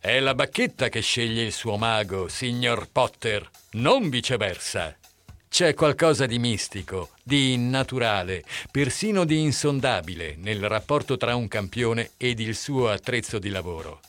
È la bacchetta che sceglie il suo mago, signor Potter, non viceversa. C'è qualcosa di mistico, di innaturale, persino di insondabile nel rapporto tra un campione ed il suo attrezzo di lavoro.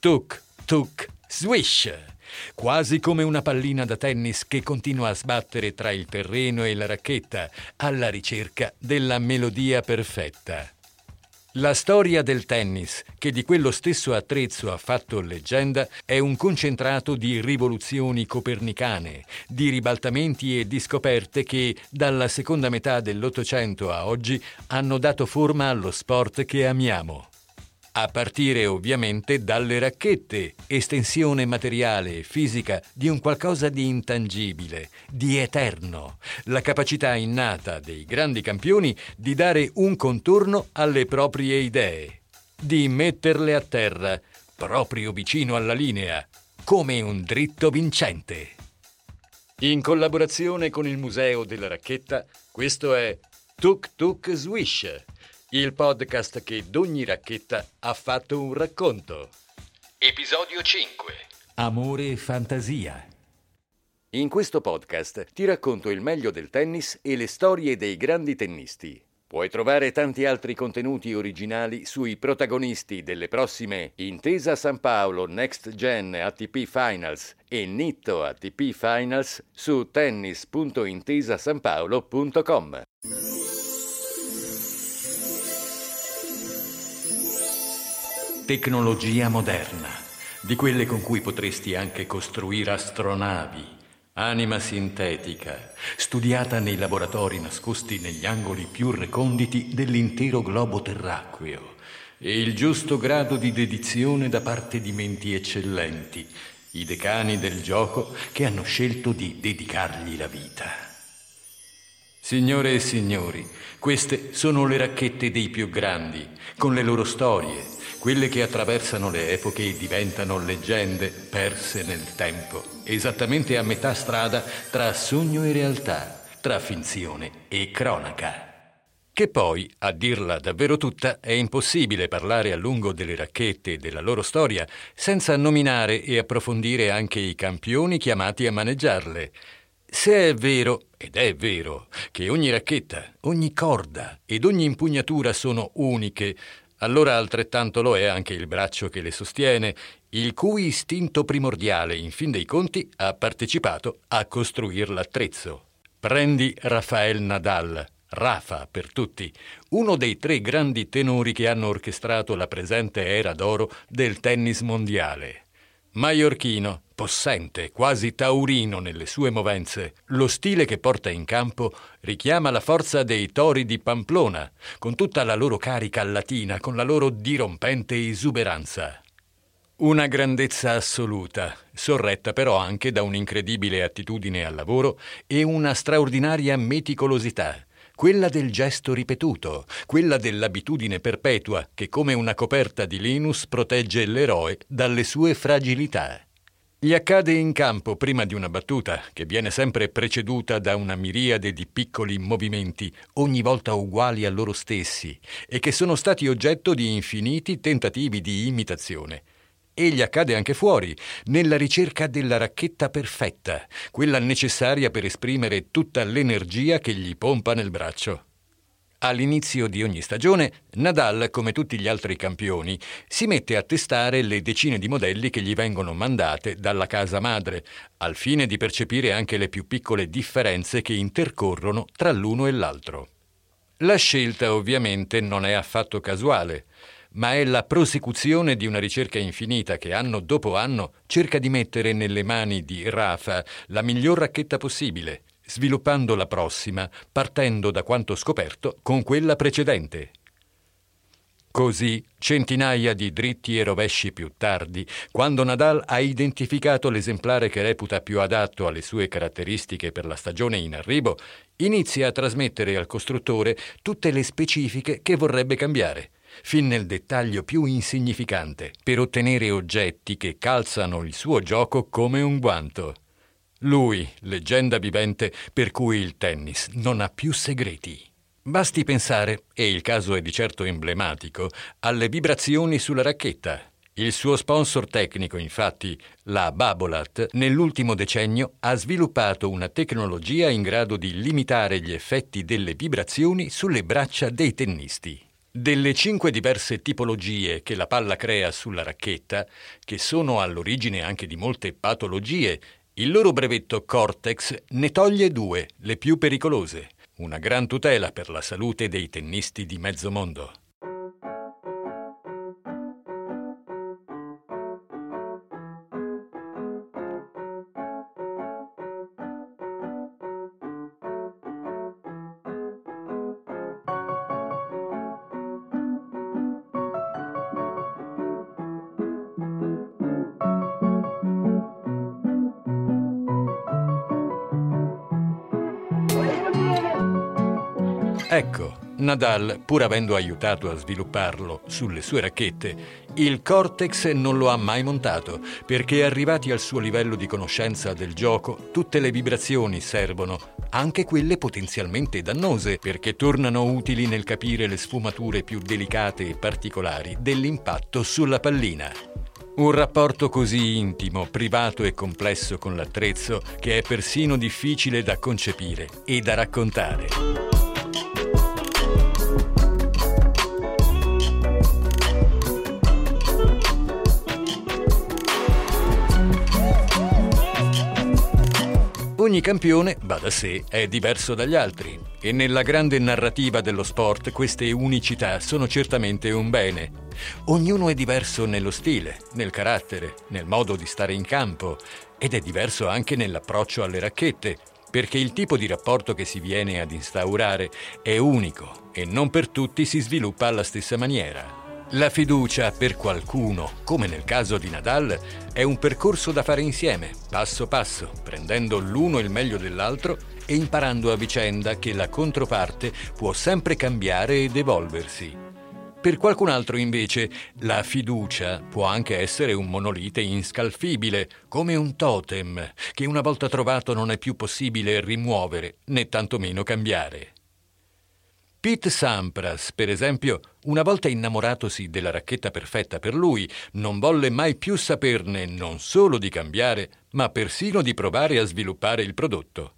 Tuc, tuc, swish! Quasi come una pallina da tennis che continua a sbattere tra il terreno e la racchetta alla ricerca della melodia perfetta. La storia del tennis, che di quello stesso attrezzo ha fatto leggenda, è un concentrato di rivoluzioni copernicane, di ribaltamenti e di scoperte che, dalla seconda metà dell'Ottocento a oggi, hanno dato forma allo sport che amiamo. A partire ovviamente dalle racchette, estensione materiale e fisica di un qualcosa di intangibile, di eterno, la capacità innata dei grandi campioni di dare un contorno alle proprie idee, di metterle a terra, proprio vicino alla linea, come un dritto vincente. In collaborazione con il Museo della Racchetta, questo è Tuk Tuk Swish il podcast che d'ogni racchetta ha fatto un racconto. Episodio 5 Amore e fantasia. In questo podcast ti racconto il meglio del tennis e le storie dei grandi tennisti. Puoi trovare tanti altri contenuti originali sui protagonisti delle prossime Intesa San Paolo Next Gen ATP Finals e Nitto ATP Finals su tennis.intesasanpaolo.com. Tecnologia moderna, di quelle con cui potresti anche costruire astronavi, anima sintetica, studiata nei laboratori nascosti negli angoli più reconditi dell'intero globo terracqueo, e il giusto grado di dedizione da parte di menti eccellenti, i decani del gioco che hanno scelto di dedicargli la vita. Signore e signori, queste sono le racchette dei più grandi, con le loro storie, quelle che attraversano le epoche e diventano leggende perse nel tempo, esattamente a metà strada tra sogno e realtà, tra finzione e cronaca. Che poi, a dirla davvero tutta, è impossibile parlare a lungo delle racchette e della loro storia senza nominare e approfondire anche i campioni chiamati a maneggiarle. Se è vero, ed è vero, che ogni racchetta, ogni corda ed ogni impugnatura sono uniche, allora altrettanto lo è anche il braccio che le sostiene, il cui istinto primordiale, in fin dei conti, ha partecipato a costruire l'attrezzo. Prendi Rafael Nadal, Rafa per tutti, uno dei tre grandi tenori che hanno orchestrato la presente era d'oro del tennis mondiale. Maiorchino, possente, quasi taurino nelle sue movenze, lo stile che porta in campo richiama la forza dei tori di Pamplona, con tutta la loro carica latina, con la loro dirompente esuberanza. Una grandezza assoluta, sorretta però anche da un'incredibile attitudine al lavoro e una straordinaria meticolosità, quella del gesto ripetuto, quella dell'abitudine perpetua che come una coperta di Linus protegge l'eroe dalle sue fragilità. Gli accade in campo prima di una battuta, che viene sempre preceduta da una miriade di piccoli movimenti, ogni volta uguali a loro stessi, e che sono stati oggetto di infiniti tentativi di imitazione. E gli accade anche fuori, nella ricerca della racchetta perfetta, quella necessaria per esprimere tutta l'energia che gli pompa nel braccio. All'inizio di ogni stagione, Nadal, come tutti gli altri campioni, si mette a testare le decine di modelli che gli vengono mandate dalla casa madre, al fine di percepire anche le più piccole differenze che intercorrono tra l'uno e l'altro. La scelta ovviamente non è affatto casuale, ma è la prosecuzione di una ricerca infinita che anno dopo anno cerca di mettere nelle mani di Rafa la miglior racchetta possibile, sviluppando la prossima, partendo da quanto scoperto con quella precedente. Così, centinaia di dritti e rovesci più tardi, quando Nadal ha identificato l'esemplare che reputa più adatto alle sue caratteristiche per la stagione in arrivo, inizia a trasmettere al costruttore tutte le specifiche che vorrebbe cambiare, fin nel dettaglio più insignificante, per ottenere oggetti che calzano il suo gioco come un guanto. Lui, leggenda vivente per cui il tennis non ha più segreti. Basti pensare, e il caso è di certo emblematico, alle vibrazioni sulla racchetta. Il suo sponsor tecnico, infatti, la Babolat, nell'ultimo decennio ha sviluppato una tecnologia in grado di limitare gli effetti delle vibrazioni sulle braccia dei tennisti. Delle cinque diverse tipologie che la palla crea sulla racchetta, che sono all'origine anche di molte patologie il loro brevetto Cortex ne toglie due, le più pericolose, una gran tutela per la salute dei tennisti di mezzo mondo. Ecco, Nadal, pur avendo aiutato a svilupparlo sulle sue racchette, il Cortex non lo ha mai montato, perché arrivati al suo livello di conoscenza del gioco, tutte le vibrazioni servono, anche quelle potenzialmente dannose, perché tornano utili nel capire le sfumature più delicate e particolari dell'impatto sulla pallina. Un rapporto così intimo, privato e complesso con l'attrezzo che è persino difficile da concepire e da raccontare. Ogni campione, va da sé, è diverso dagli altri e nella grande narrativa dello sport queste unicità sono certamente un bene. Ognuno è diverso nello stile, nel carattere, nel modo di stare in campo ed è diverso anche nell'approccio alle racchette, perché il tipo di rapporto che si viene ad instaurare è unico e non per tutti si sviluppa alla stessa maniera. La fiducia per qualcuno, come nel caso di Nadal, è un percorso da fare insieme, passo passo, prendendo l'uno il meglio dell'altro e imparando a vicenda che la controparte può sempre cambiare ed evolversi. Per qualcun altro invece la fiducia può anche essere un monolite inscalfibile, come un totem, che una volta trovato non è più possibile rimuovere né tantomeno cambiare. Pete Sampras, per esempio, una volta innamoratosi della racchetta perfetta per lui, non volle mai più saperne non solo di cambiare, ma persino di provare a sviluppare il prodotto.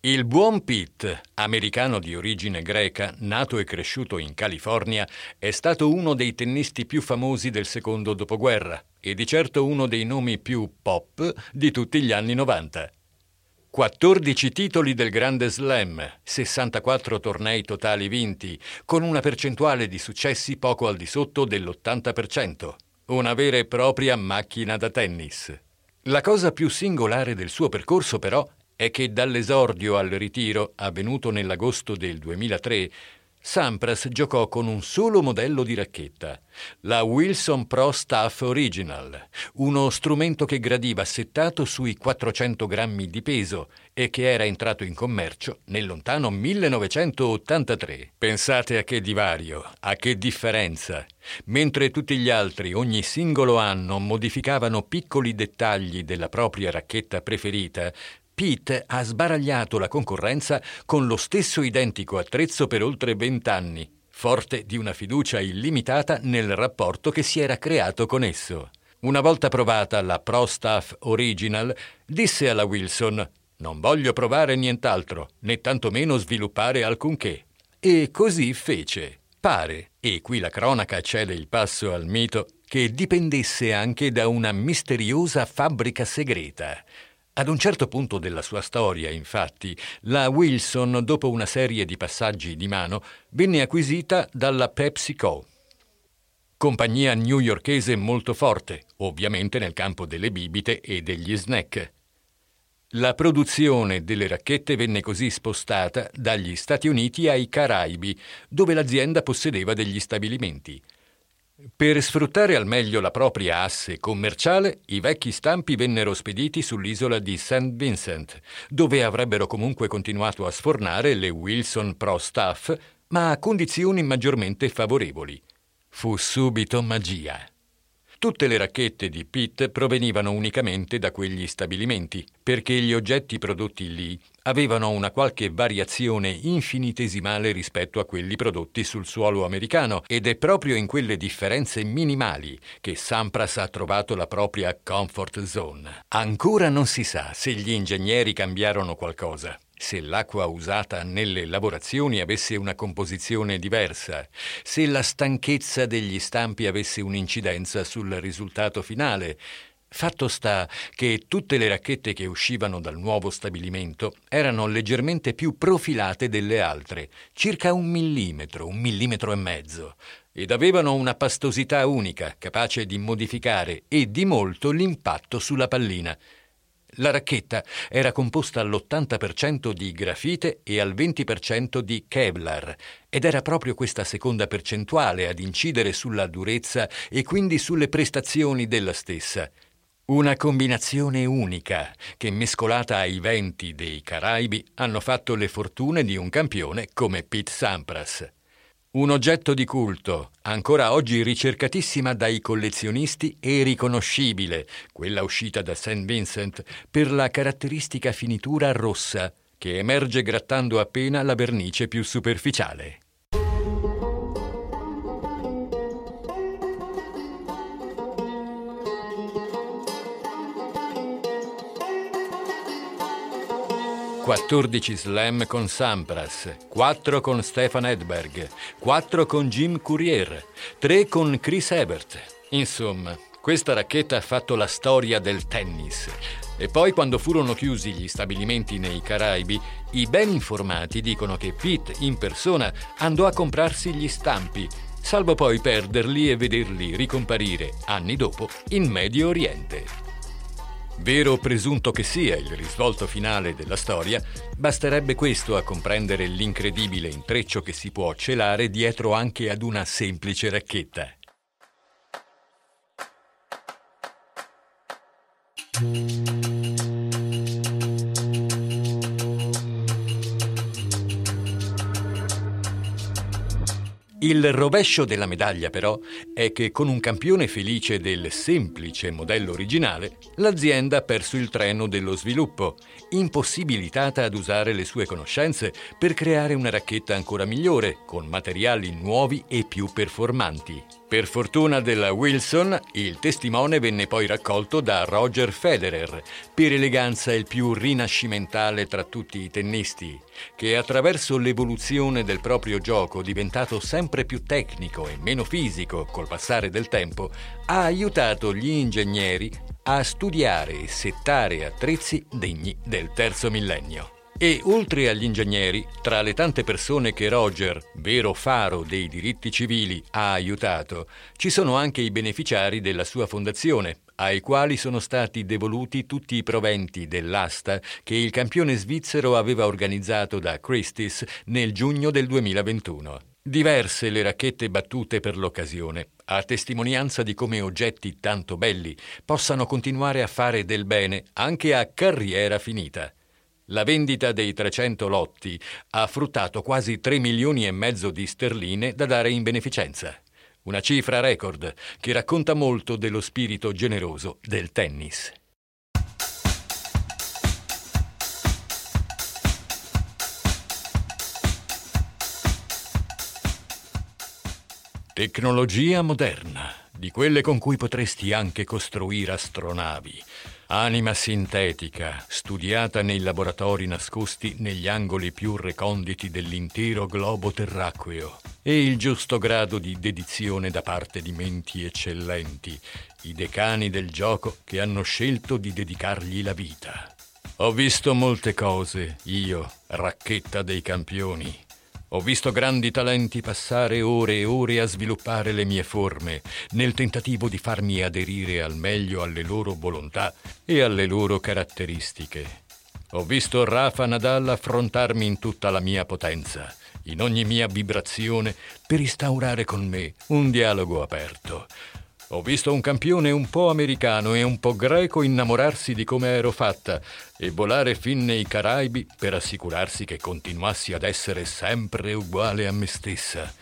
Il buon Pete, americano di origine greca, nato e cresciuto in California, è stato uno dei tennisti più famosi del secondo dopoguerra e di certo uno dei nomi più pop di tutti gli anni 90. 14 titoli del Grande Slam, 64 tornei totali vinti, con una percentuale di successi poco al di sotto dell'80%. Una vera e propria macchina da tennis. La cosa più singolare del suo percorso, però, è che dall'esordio al ritiro, avvenuto nell'agosto del 2003, Sampras giocò con un solo modello di racchetta, la Wilson Pro Staff Original, uno strumento che gradiva settato sui 400 grammi di peso e che era entrato in commercio nel lontano 1983. Pensate a che divario, a che differenza. Mentre tutti gli altri ogni singolo anno modificavano piccoli dettagli della propria racchetta preferita, Pete ha sbaragliato la concorrenza con lo stesso identico attrezzo per oltre vent'anni, forte di una fiducia illimitata nel rapporto che si era creato con esso. Una volta provata la Pro Staff Original, disse alla Wilson non voglio provare nient'altro, né tantomeno sviluppare alcunché. E così fece. Pare, e qui la cronaca cede il passo al mito, che dipendesse anche da una misteriosa fabbrica segreta. Ad un certo punto della sua storia, infatti, la Wilson, dopo una serie di passaggi di mano, venne acquisita dalla PepsiCo, compagnia newyorkese molto forte, ovviamente nel campo delle bibite e degli snack. La produzione delle racchette venne così spostata dagli Stati Uniti ai Caraibi, dove l'azienda possedeva degli stabilimenti. Per sfruttare al meglio la propria asse commerciale, i vecchi stampi vennero spediti sull'isola di St. Vincent, dove avrebbero comunque continuato a sfornare le Wilson Pro Staff, ma a condizioni maggiormente favorevoli. Fu subito magia. Tutte le racchette di Pitt provenivano unicamente da quegli stabilimenti, perché gli oggetti prodotti lì avevano una qualche variazione infinitesimale rispetto a quelli prodotti sul suolo americano ed è proprio in quelle differenze minimali che Sampras ha trovato la propria comfort zone. Ancora non si sa se gli ingegneri cambiarono qualcosa se l'acqua usata nelle lavorazioni avesse una composizione diversa, se la stanchezza degli stampi avesse un'incidenza sul risultato finale. Fatto sta che tutte le racchette che uscivano dal nuovo stabilimento erano leggermente più profilate delle altre, circa un millimetro, un millimetro e mezzo, ed avevano una pastosità unica, capace di modificare e di molto l'impatto sulla pallina. La racchetta era composta all'80% di grafite e al 20% di Kevlar ed era proprio questa seconda percentuale ad incidere sulla durezza e quindi sulle prestazioni della stessa. Una combinazione unica che, mescolata ai venti dei Caraibi, hanno fatto le fortune di un campione come Pete Sampras. Un oggetto di culto, ancora oggi ricercatissima dai collezionisti e riconoscibile, quella uscita da St. Vincent, per la caratteristica finitura rossa, che emerge grattando appena la vernice più superficiale. Quattordici slam con Sampras, quattro con Stefan Edberg, quattro con Jim Courier, tre con Chris Ebert. Insomma, questa racchetta ha fatto la storia del tennis. E poi quando furono chiusi gli stabilimenti nei Caraibi, i ben informati dicono che Pete in persona andò a comprarsi gli stampi, salvo poi perderli e vederli ricomparire anni dopo in Medio Oriente. Vero o presunto che sia il risvolto finale della storia, basterebbe questo a comprendere l'incredibile intreccio che si può celare dietro anche ad una semplice racchetta. Il rovescio della medaglia, però, è che con un campione felice del semplice modello originale, l'azienda ha perso il treno dello sviluppo, impossibilitata ad usare le sue conoscenze per creare una racchetta ancora migliore, con materiali nuovi e più performanti. Per fortuna della Wilson, il testimone venne poi raccolto da Roger Federer, per eleganza il più rinascimentale tra tutti i tennisti, che attraverso l'evoluzione del proprio gioco, diventato sempre più tecnico e meno fisico col passare del tempo, ha aiutato gli ingegneri a studiare e settare attrezzi degni del terzo millennio. E oltre agli ingegneri, tra le tante persone che Roger, vero faro dei diritti civili, ha aiutato, ci sono anche i beneficiari della sua fondazione, ai quali sono stati devoluti tutti i proventi dell'asta che il campione svizzero aveva organizzato da Christie's nel giugno del 2021. Diverse le racchette battute per l'occasione, a testimonianza di come oggetti tanto belli possano continuare a fare del bene anche a carriera finita. La vendita dei 300 lotti ha fruttato quasi 3 milioni e mezzo di sterline da dare in beneficenza. Una cifra record che racconta molto dello spirito generoso del tennis. Tecnologia moderna di quelle con cui potresti anche costruire astronavi. Anima sintetica, studiata nei laboratori nascosti negli angoli più reconditi dell'intero globo terracqueo. E il giusto grado di dedizione da parte di menti eccellenti, i decani del gioco che hanno scelto di dedicargli la vita. Ho visto molte cose, io, racchetta dei campioni, ho visto grandi talenti passare ore e ore a sviluppare le mie forme, nel tentativo di farmi aderire al meglio alle loro volontà e alle loro caratteristiche. Ho visto Rafa Nadal affrontarmi in tutta la mia potenza, in ogni mia vibrazione, per instaurare con me un dialogo aperto, ho visto un campione un po' americano e un po' greco innamorarsi di come ero fatta e volare fin nei Caraibi per assicurarsi che continuassi ad essere sempre uguale a me stessa.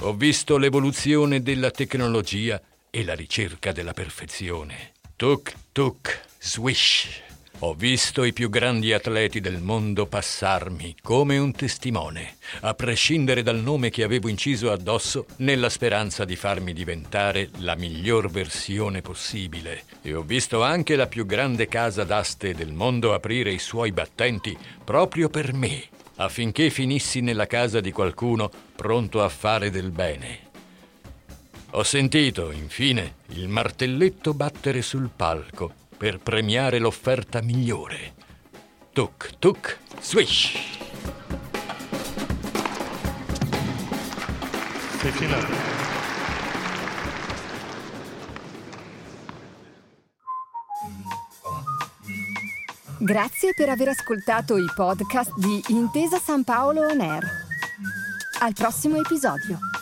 Ho visto l'evoluzione della tecnologia e la ricerca della perfezione. Tuk tuk, swish. Ho visto i più grandi atleti del mondo passarmi come un testimone, a prescindere dal nome che avevo inciso addosso, nella speranza di farmi diventare la miglior versione possibile. E ho visto anche la più grande casa d'aste del mondo aprire i suoi battenti proprio per me, affinché finissi nella casa di qualcuno pronto a fare del bene. Ho sentito, infine, il martelletto battere sul palco per premiare l'offerta migliore. Tuk tuk swish. Grazie per aver ascoltato i podcast di Intesa San Paolo On Air. Al prossimo episodio.